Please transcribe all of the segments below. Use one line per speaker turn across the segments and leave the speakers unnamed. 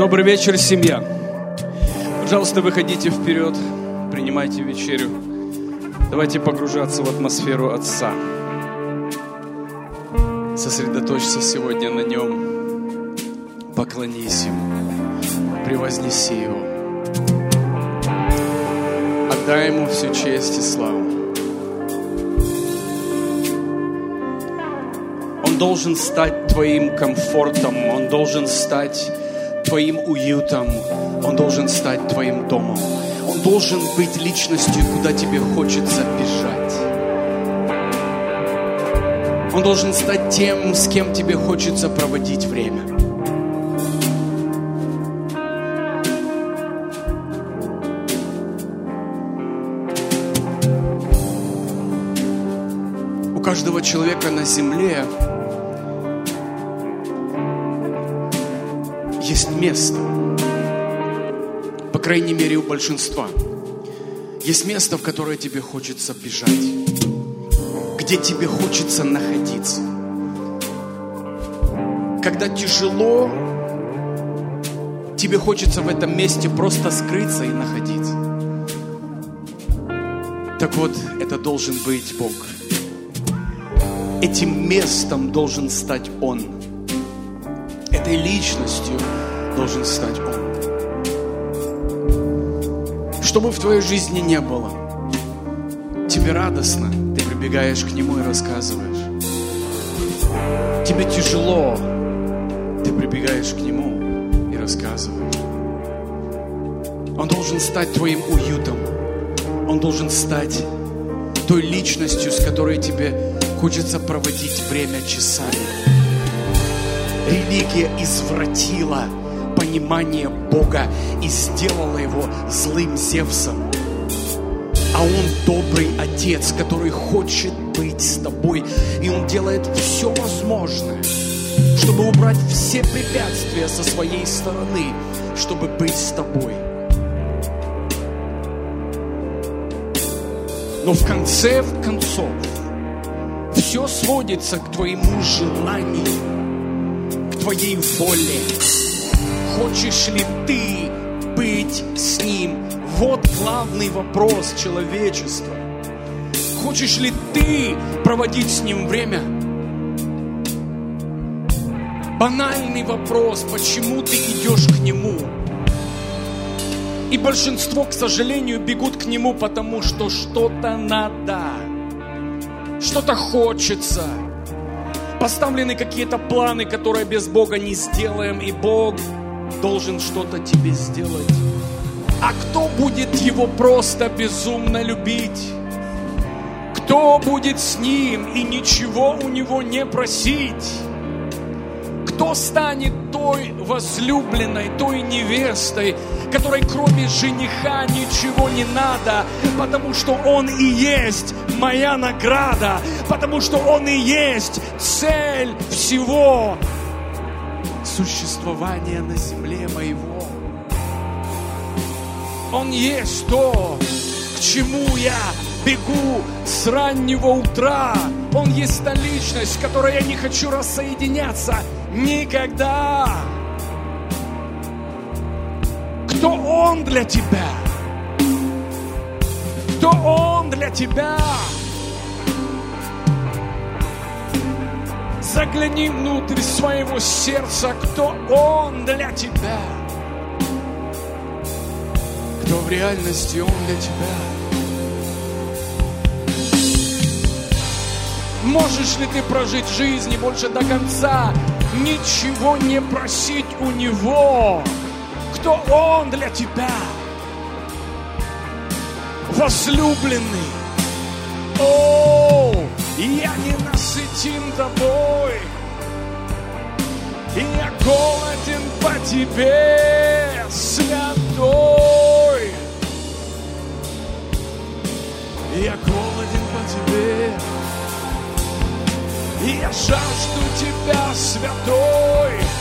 Добрый вечер, семья. Пожалуйста, выходите вперед, принимайте вечерю. Давайте погружаться в атмосферу Отца. Сосредоточься сегодня на Нем. Поклонись Ему. Превознеси Его. Отдай Ему всю честь и славу. Он должен стать твоим комфортом, Он должен стать твоим уютом, Он должен стать твоим домом. Он должен быть личностью, куда тебе хочется бежать. Он должен стать тем, с кем тебе хочется проводить время. У каждого человека на земле есть место, по крайней мере у большинства. Есть место, в которое тебе хочется бежать, где тебе хочется находиться. Когда тяжело, тебе хочется в этом месте просто скрыться и находиться. Так вот, это должен быть Бог. Этим местом должен стать Он. Этой личностью должен стать Он. Что бы в твоей жизни не было, тебе радостно, ты прибегаешь к Нему и рассказываешь. Тебе тяжело, ты прибегаешь к Нему и рассказываешь. Он должен стать твоим уютом. Он должен стать той личностью, с которой тебе хочется проводить время часами. Религия извратила понимание Бога и сделала его злым Зевсом. А Он добрый Отец, который хочет быть с тобой. И Он делает все возможное, чтобы убрать все препятствия со своей стороны, чтобы быть с тобой. Но в конце концов, все сводится к твоему желанию, к твоей воле. Хочешь ли ты быть с Ним? Вот главный вопрос человечества. Хочешь ли ты проводить с Ним время? Банальный вопрос, почему ты идешь к Нему? И большинство, к сожалению, бегут к Нему, потому что что-то надо, что-то хочется. Поставлены какие-то планы, которые без Бога не сделаем, и Бог должен что-то тебе сделать. А кто будет Его просто безумно любить? Кто будет с Ним и ничего у Него не просить? Кто станет той возлюбленной, той невестой, которой кроме жениха ничего не надо, потому что Он и есть моя награда, потому что Он и есть цель всего существования на земле моего. Он есть то, к чему я бегу с раннего утра. Он есть та личность, с которой я не хочу рассоединяться никогда. Кто Он для тебя? Кто Он для тебя? Загляни внутрь своего сердца, кто Он для тебя. Кто в реальности Он для тебя. Можешь ли ты прожить жизнь и больше до конца ничего не просить у Него? Кто Он для тебя? Возлюбленный. О, я не насытим тобой. И я голоден по тебе, святой. Я голоден по тебе. И я жажду тебя, святой.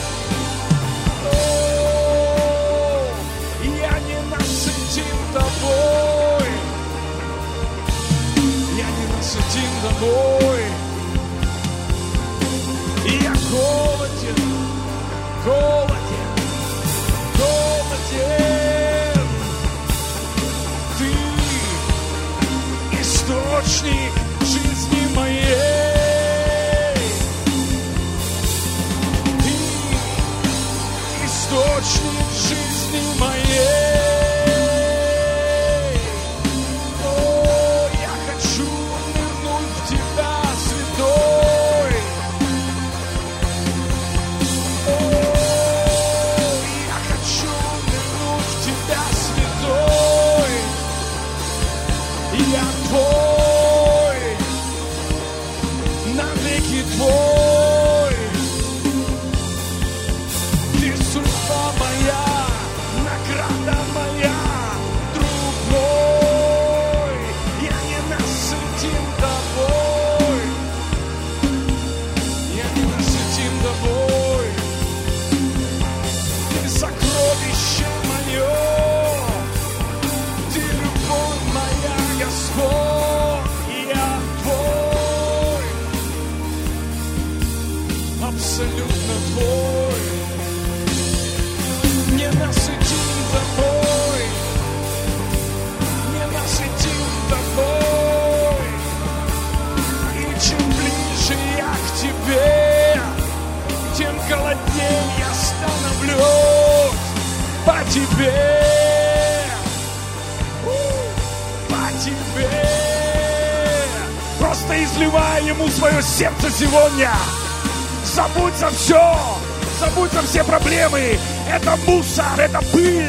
Bussareta Pi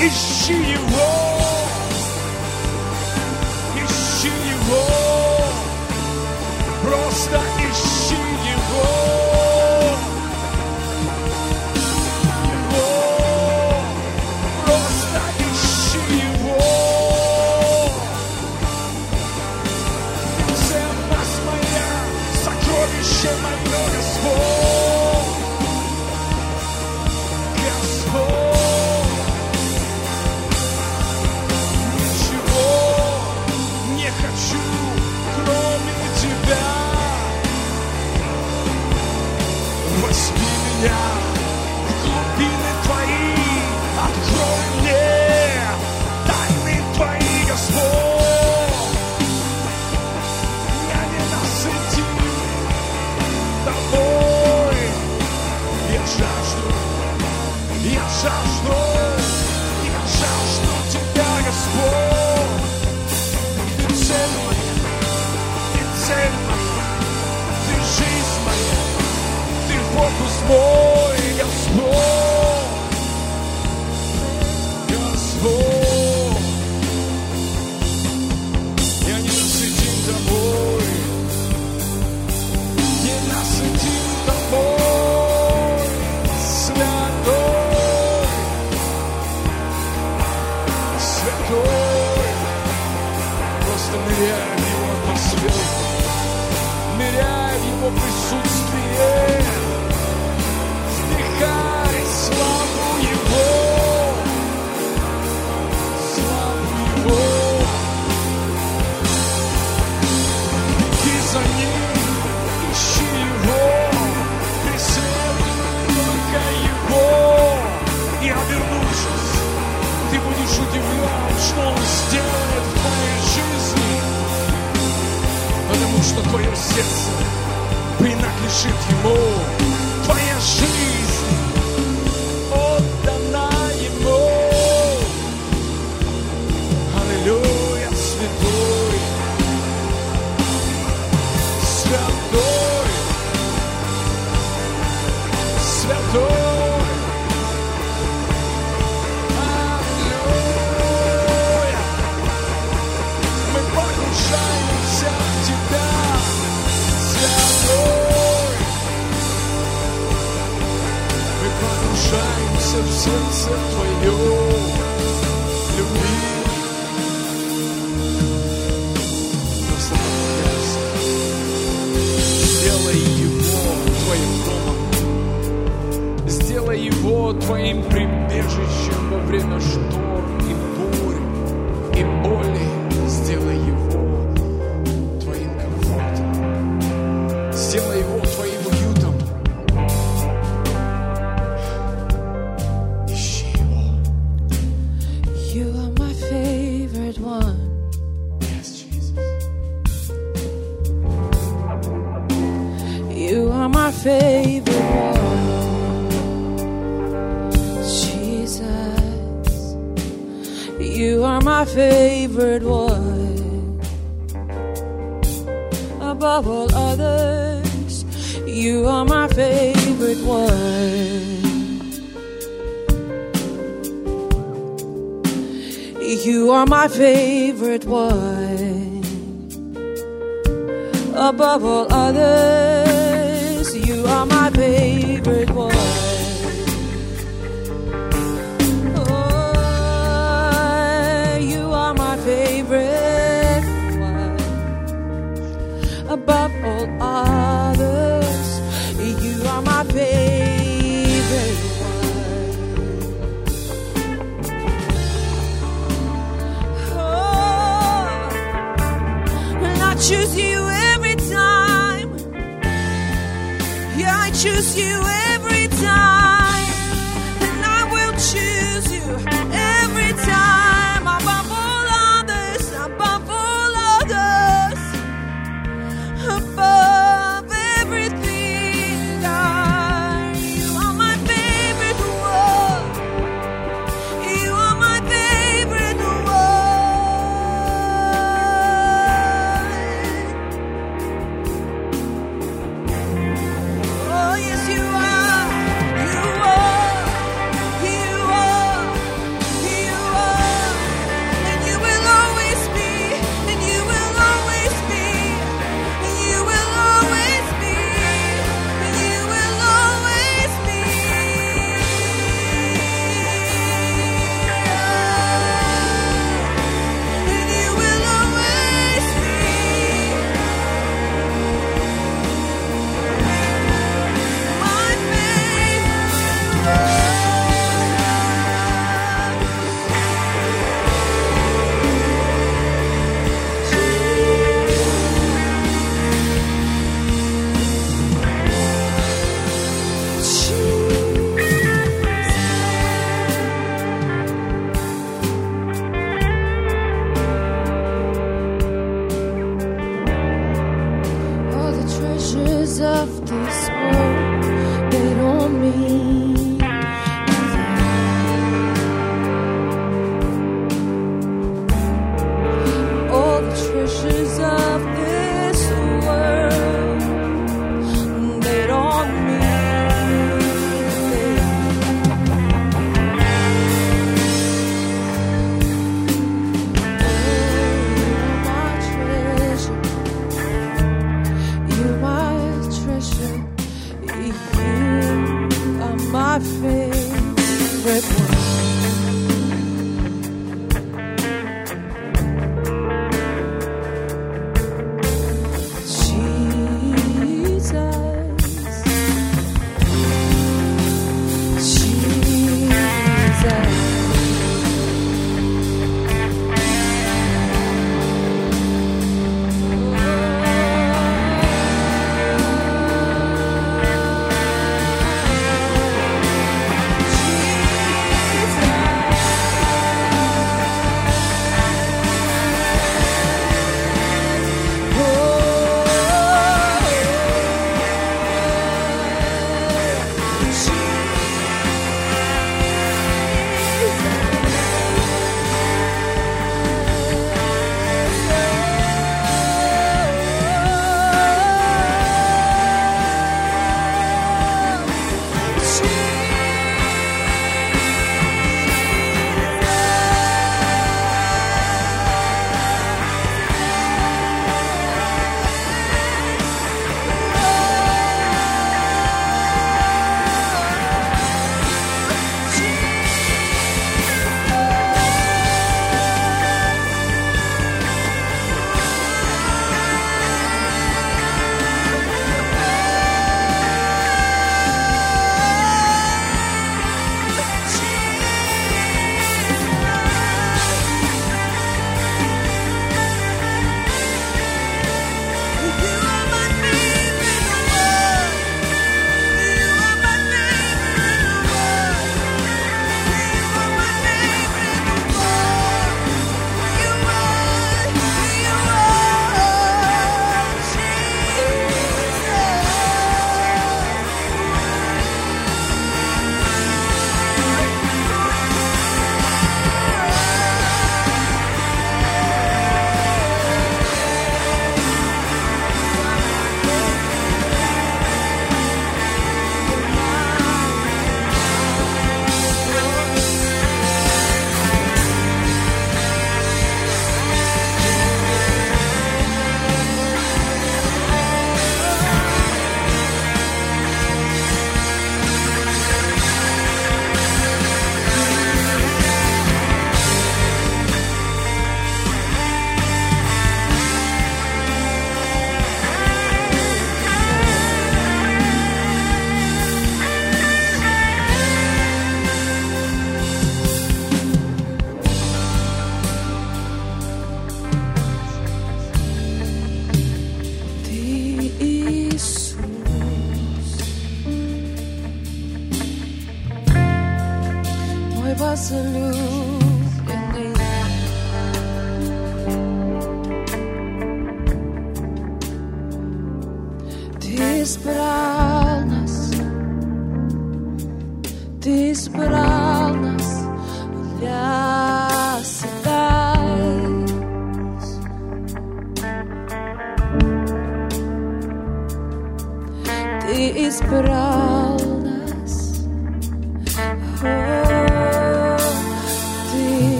e Giro. удивляет, что он сделает в твоей жизни, потому что твое сердце принадлежит ему, твоя жизнь.
above all others. You are my favorite one. Oh, and I choose you every time. Yeah, I choose you every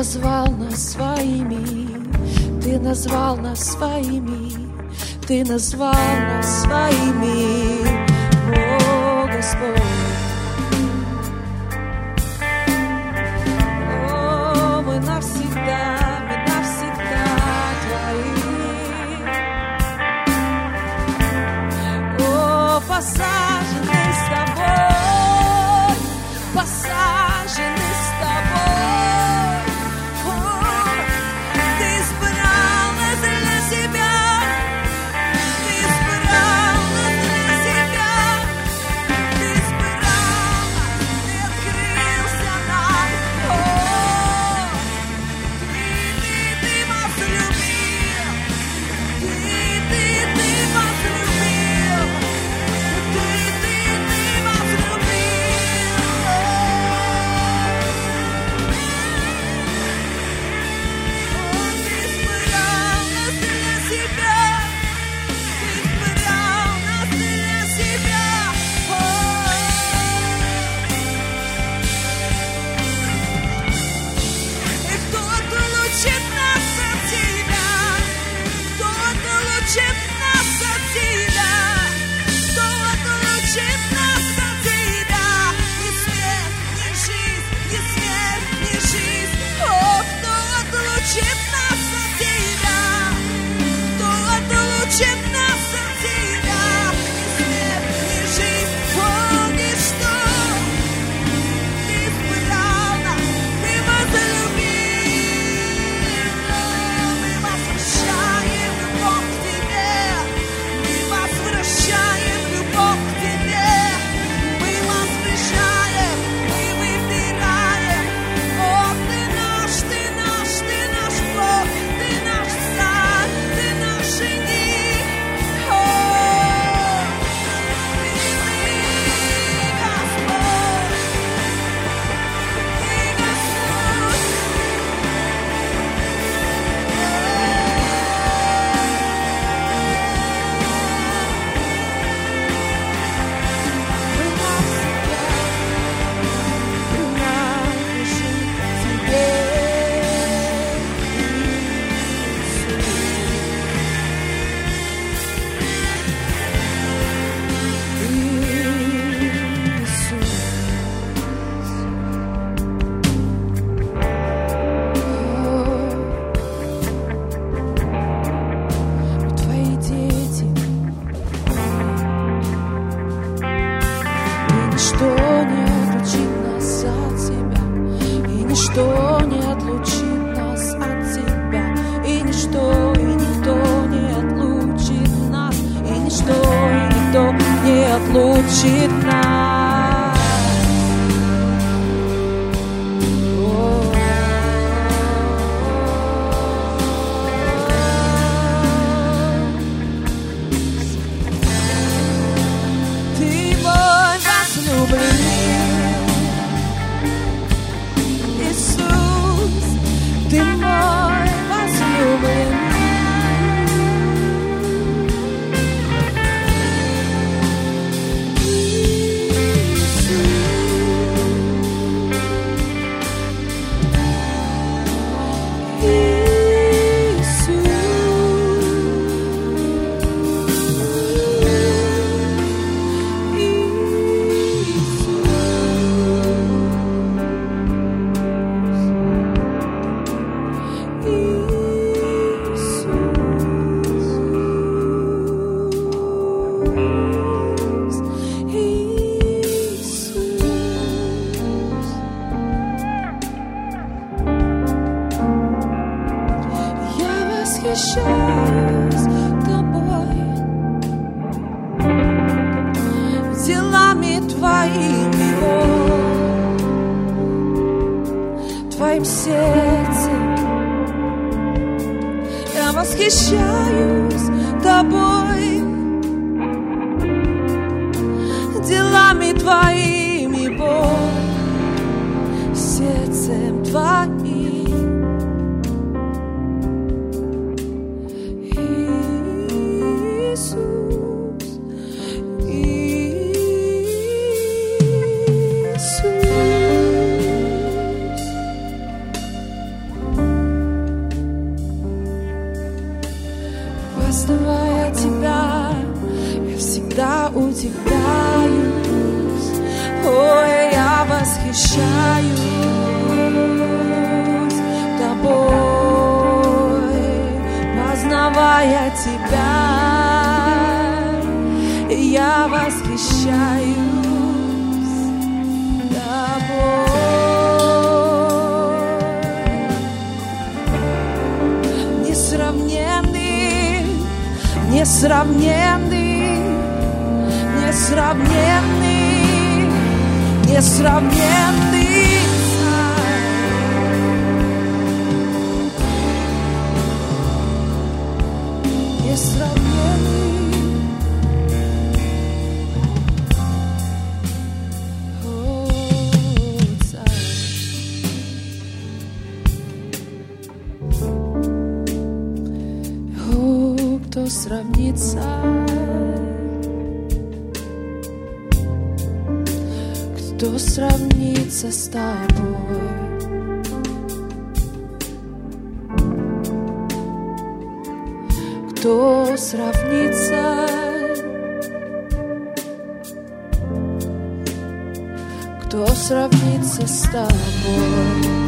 назвал нас своими, ты назвал нас своими, ты назвал нас своими, о Господь. кто сравнится. Кто сравнится с тобой? кто сравнится. Кто сравнится с тобой?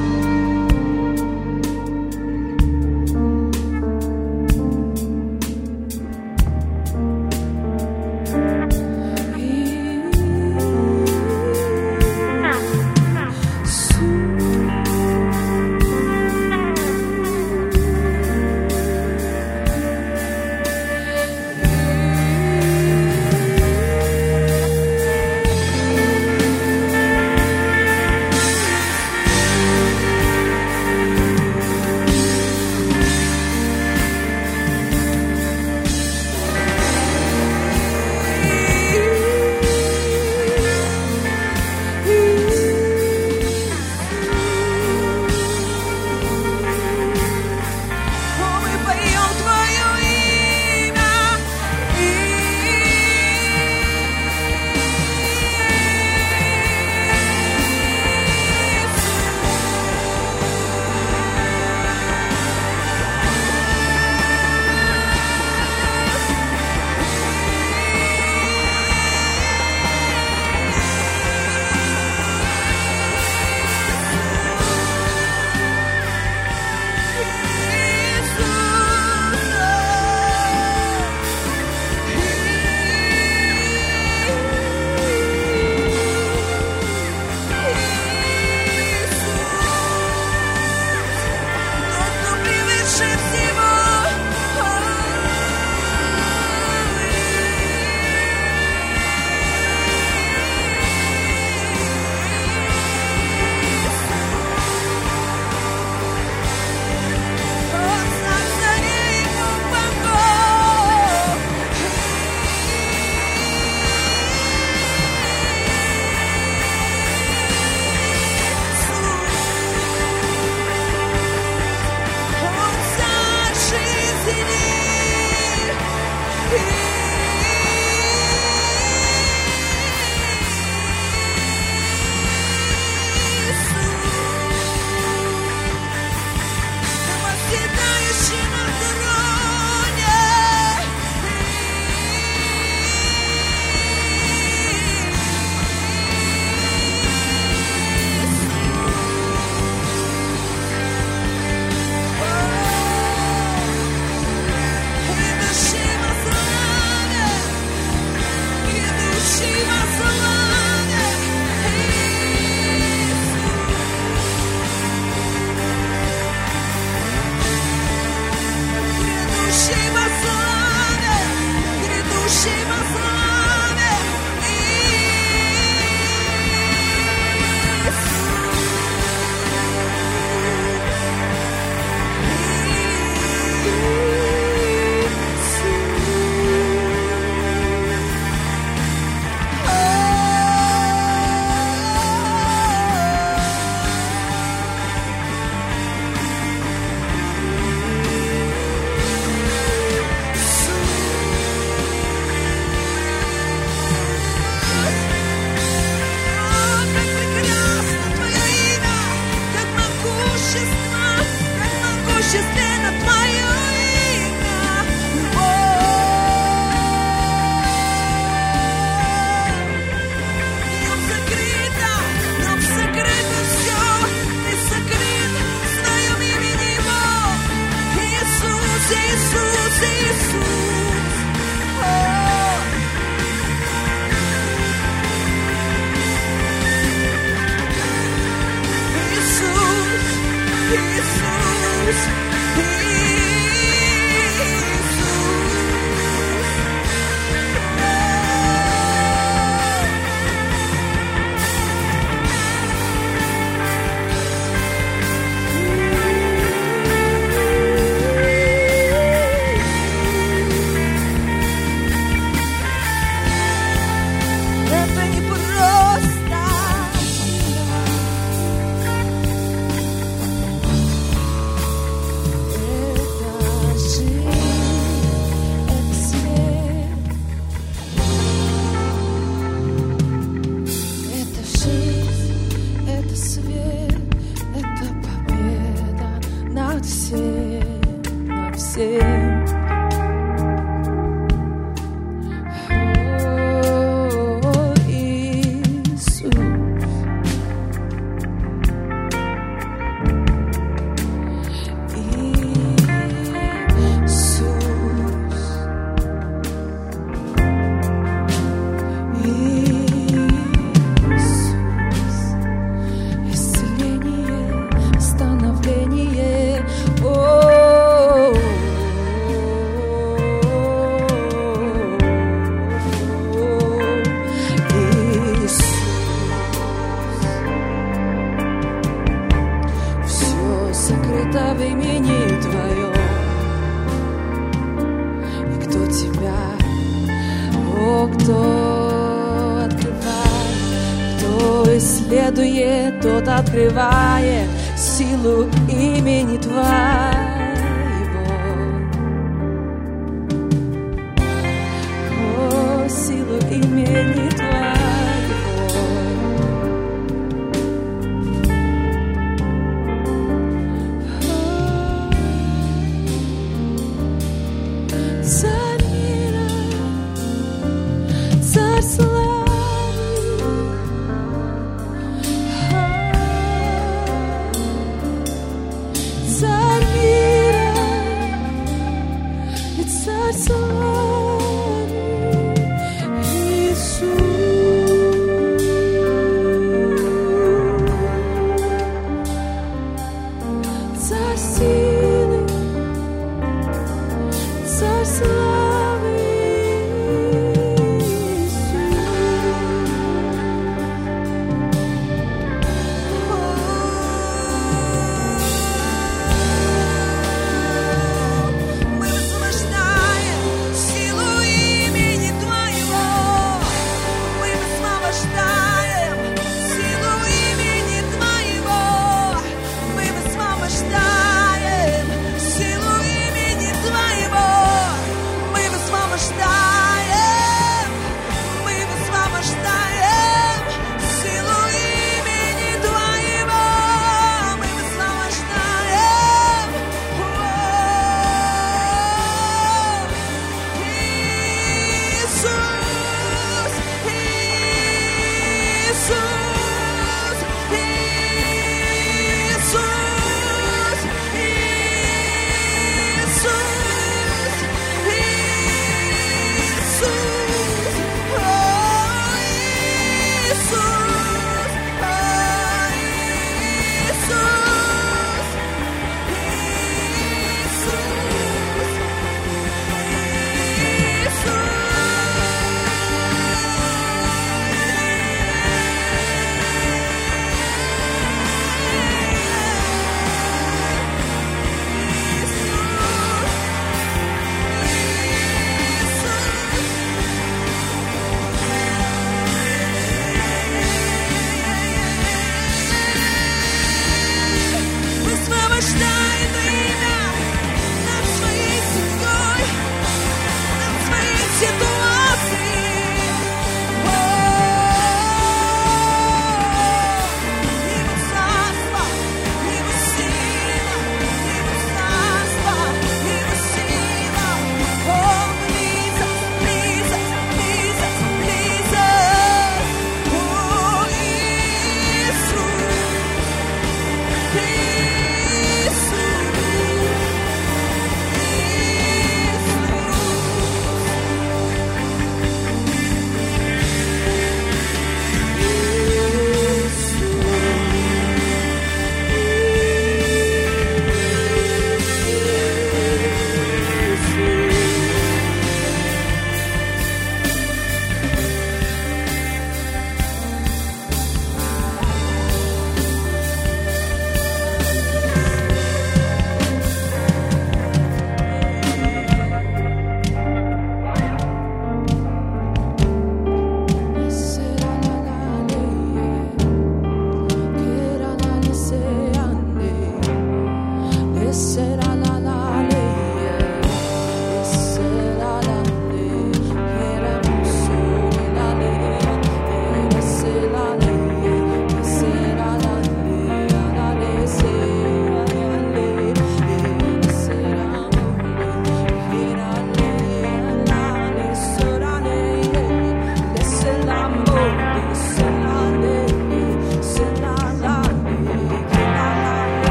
Тот открывает силу имени Твоего. О, силу имени Твоего.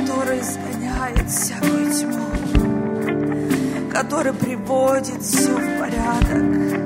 Который изгоняет всякую тьму, который приводит все в порядок.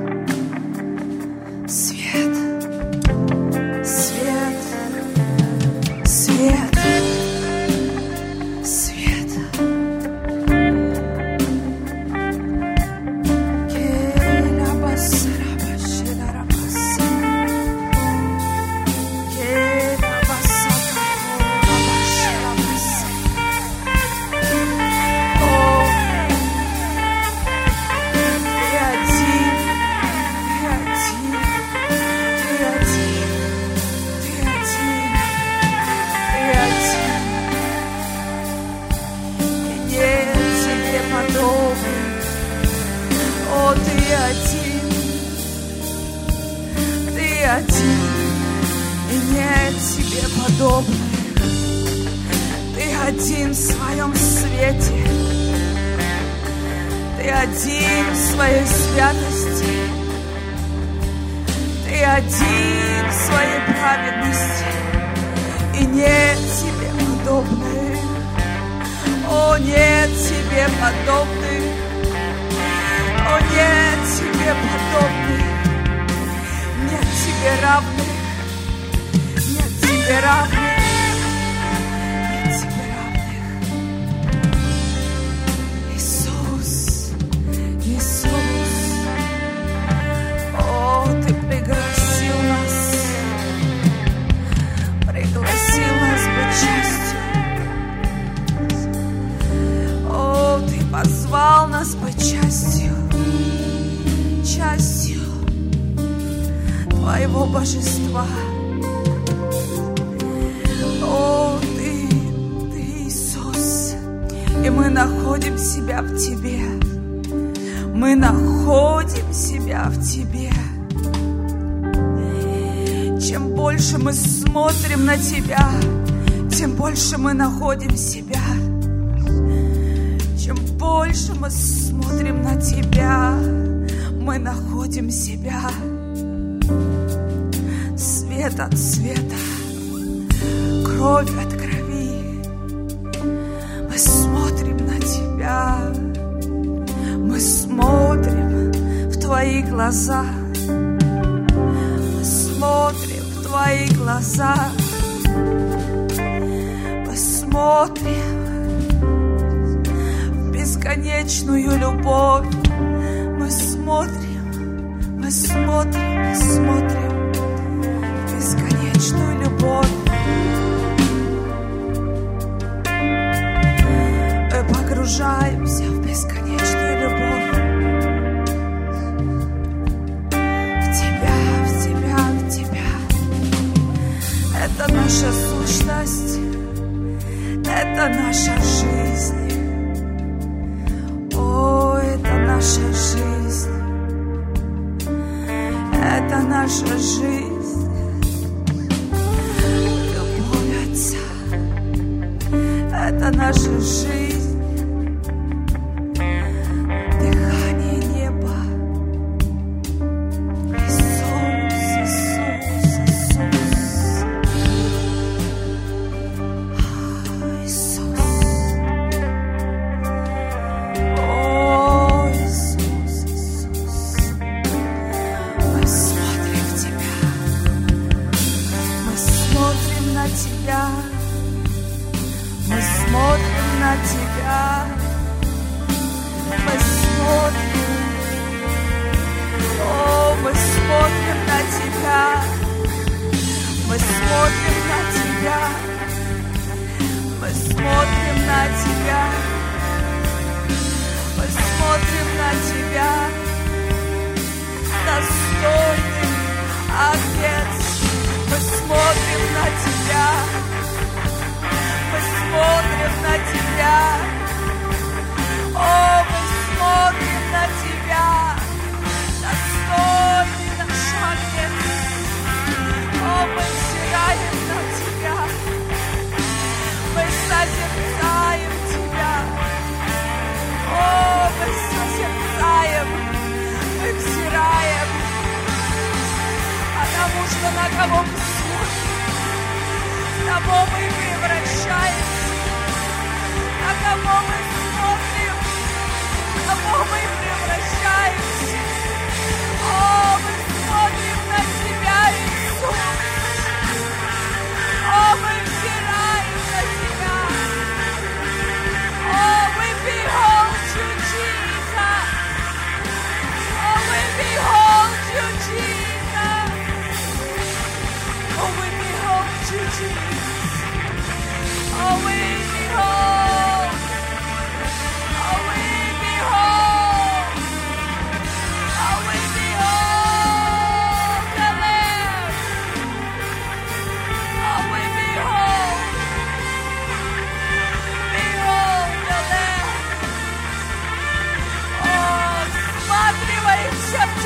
Позвал нас быть частью, частью твоего божества. О, ты, ты Иисус, И мы находим себя в Тебе. Мы находим себя в Тебе. Чем больше мы смотрим на Тебя, тем больше мы находим себя. Чем больше мы смотрим на Тебя, мы находим себя. Свет от света, кровь от крови. Мы смотрим на Тебя, мы смотрим в Твои глаза. Мы смотрим в Твои глаза. Мы смотрим бесконечную любовь. Мы смотрим, мы смотрим, мы смотрим бесконечную любовь. Мы погружаемся в бесконечную любовь. В Тебя, в Тебя, в Тебя. Это наша сущность, это наша жизнь. Это наша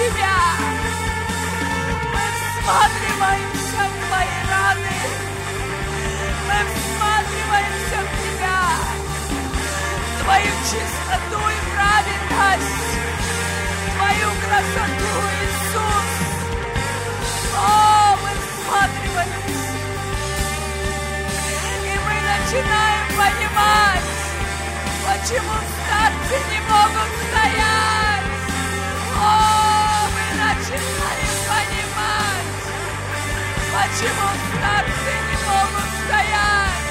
Тебя. Мы всматриваемся в Твои раны. Мы всматриваемся в Тебя. Твою чистоту и праведность. Твою красоту, Иисус. О, мы всматриваемся. И мы начинаем понимать, почему старцы не могут стоять. О, мы начинаем понимать, почему старцы не могут стоять.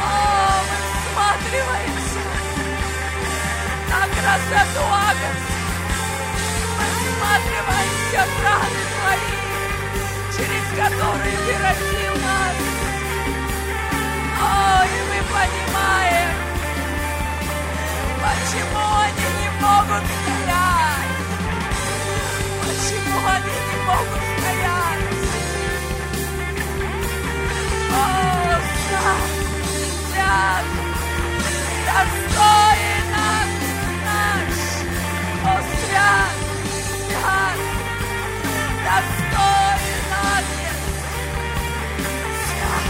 О, мы всматриваемся на красоту Агнца. Мы всматриваемся в раны Твои, через которые Ты родил нас. О, и мы понимаем, почему они не могут стоять. Почему они не могут стоять. О, да, да, достоин наш, наш, о свят, свят, достоин Отец, свят,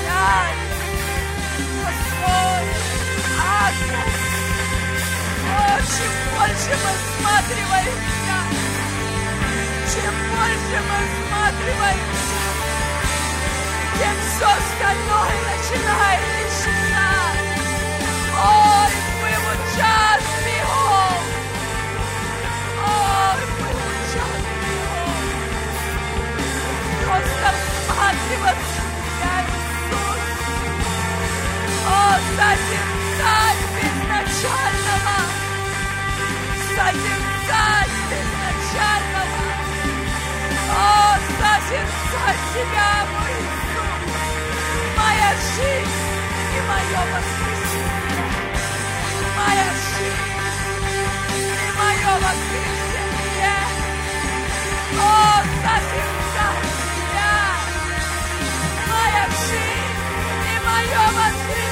свят, Господь, Отец. О, чем больше мы всматриваемся, чем больше мы всматриваемся, тем все остальное начинает исчезать. Ой, мы в час бегом. Ой, мы в час бегом. Просто всматриваться в Тебя, Иисус. О, созерцать созерцать безначального. О, созерцать Тебя, мой Иисус, моя жизнь и мое воскресенье, моя жизнь и мое воскресенье. О, созерцать Тебя, моя жизнь и мое воскресенье,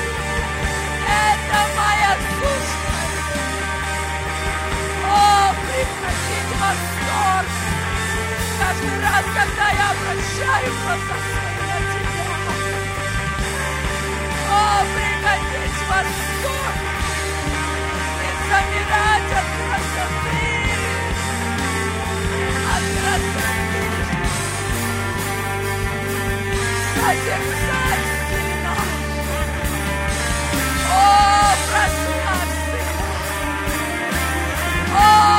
Это моя сущность. О, в восторг. Каждый раз, когда я обращаю глаза свои на Тебя. О, в восторг и замирать от красоты. От красоты. Созерцать. Oh,
precious. Oh.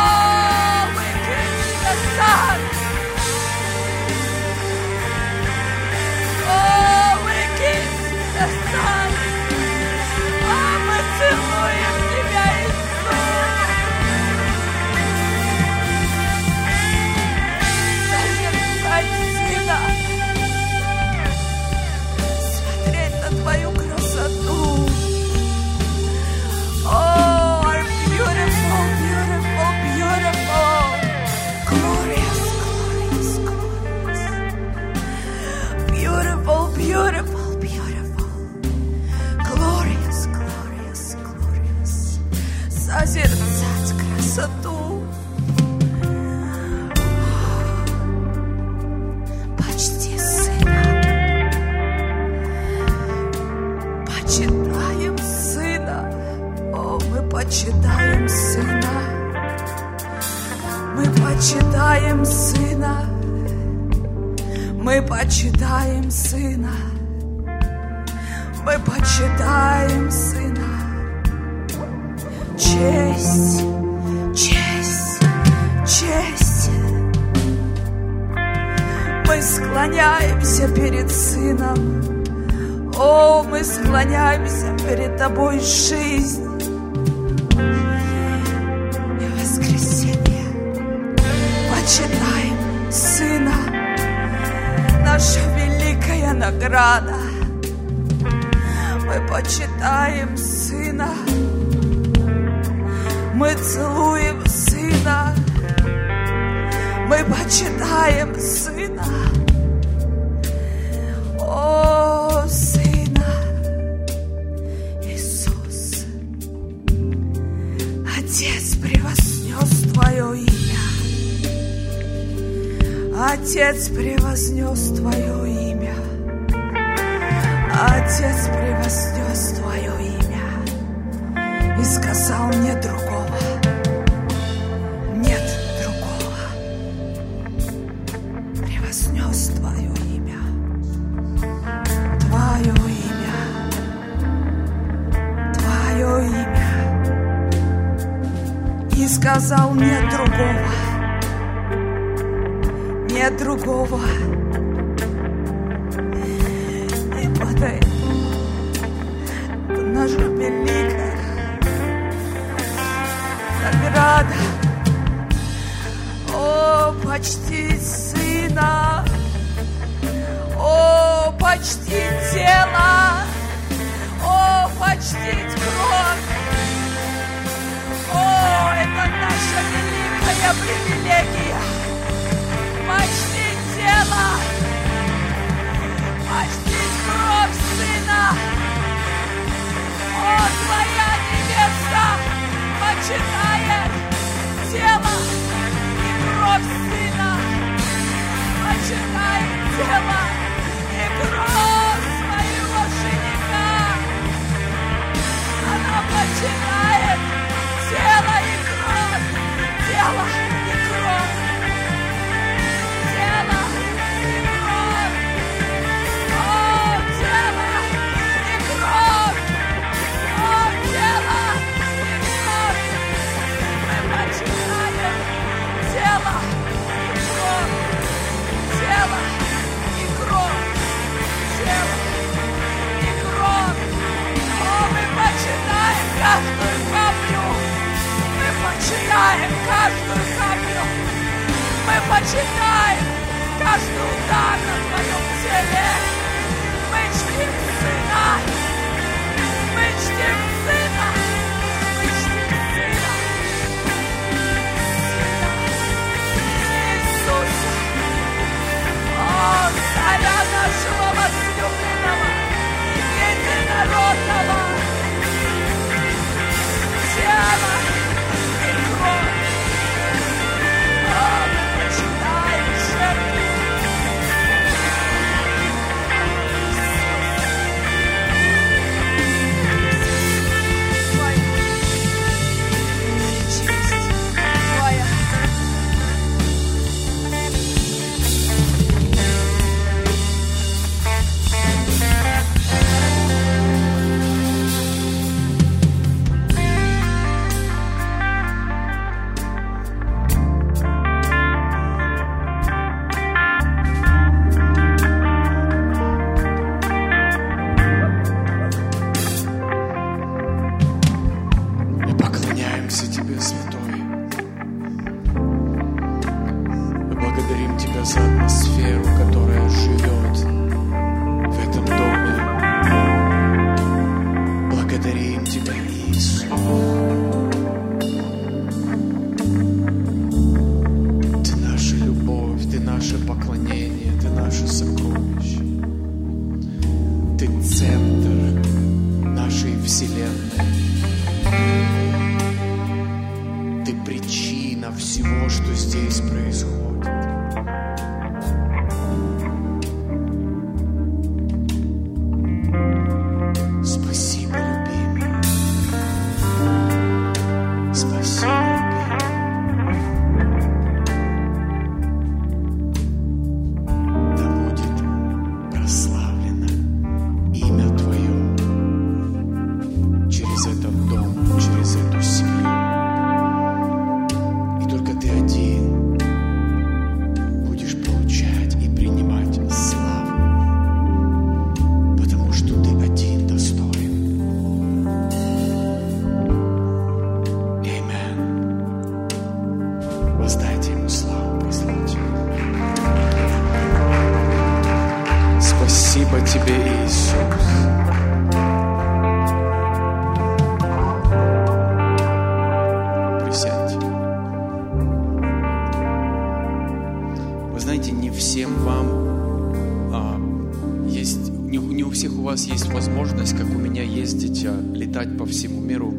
Всех у вас есть возможность, как у меня, ездить, а, летать по всему миру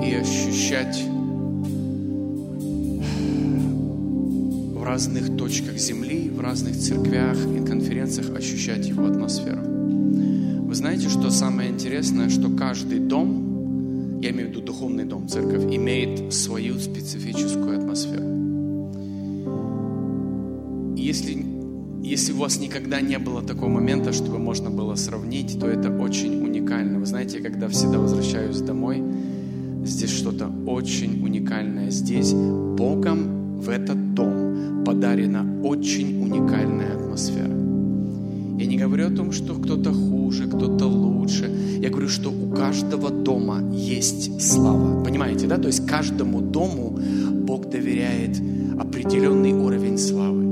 и ощущать в разных точках Земли, в разных церквях и конференциях ощущать его атмосферу. Вы знаете, что самое интересное, что каждый дом, я имею в виду духовный дом, церковь, имеет свою специфическую атмосферу. Если у вас никогда не было такого момента, чтобы можно было сравнить, то это очень уникально. Вы знаете, я когда всегда возвращаюсь домой, здесь что-то очень уникальное. Здесь Богом в этот дом подарена очень уникальная атмосфера. Я не говорю о том, что кто-то хуже, кто-то лучше. Я говорю, что у каждого дома есть слава. Понимаете, да? То есть каждому дому Бог доверяет определенный уровень славы.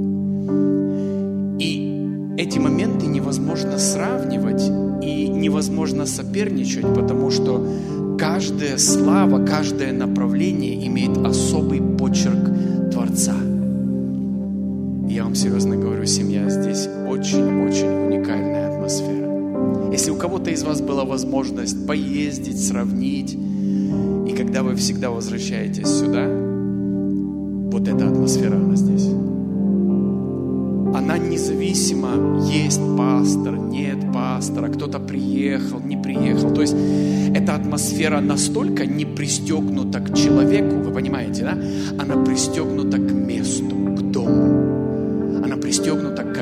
Эти моменты невозможно сравнивать и невозможно соперничать, потому что каждая слава, каждое направление имеет особый почерк Творца. Я вам серьезно говорю, семья здесь очень-очень уникальная атмосфера. Если у кого-то из вас была возможность поездить, сравнить, и когда вы всегда возвращаетесь сюда, вот эта атмосфера, она здесь. Независимо, есть пастор, нет пастора, кто-то приехал, не приехал. То есть эта атмосфера настолько не пристегнута к человеку, вы понимаете, да? Она пристегнута к месту, к дому. Она пристегнута к